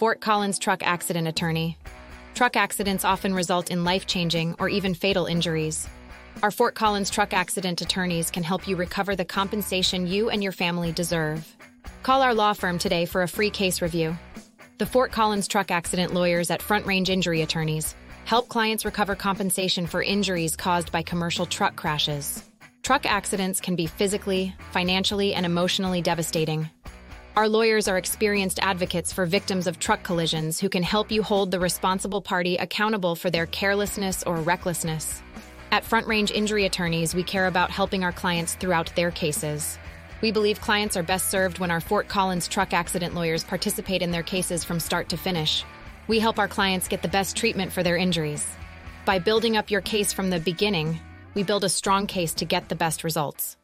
Fort Collins Truck Accident Attorney. Truck accidents often result in life changing or even fatal injuries. Our Fort Collins Truck Accident Attorneys can help you recover the compensation you and your family deserve. Call our law firm today for a free case review. The Fort Collins Truck Accident Lawyers at Front Range Injury Attorneys help clients recover compensation for injuries caused by commercial truck crashes. Truck accidents can be physically, financially, and emotionally devastating. Our lawyers are experienced advocates for victims of truck collisions who can help you hold the responsible party accountable for their carelessness or recklessness. At Front Range Injury Attorneys, we care about helping our clients throughout their cases. We believe clients are best served when our Fort Collins truck accident lawyers participate in their cases from start to finish. We help our clients get the best treatment for their injuries. By building up your case from the beginning, we build a strong case to get the best results.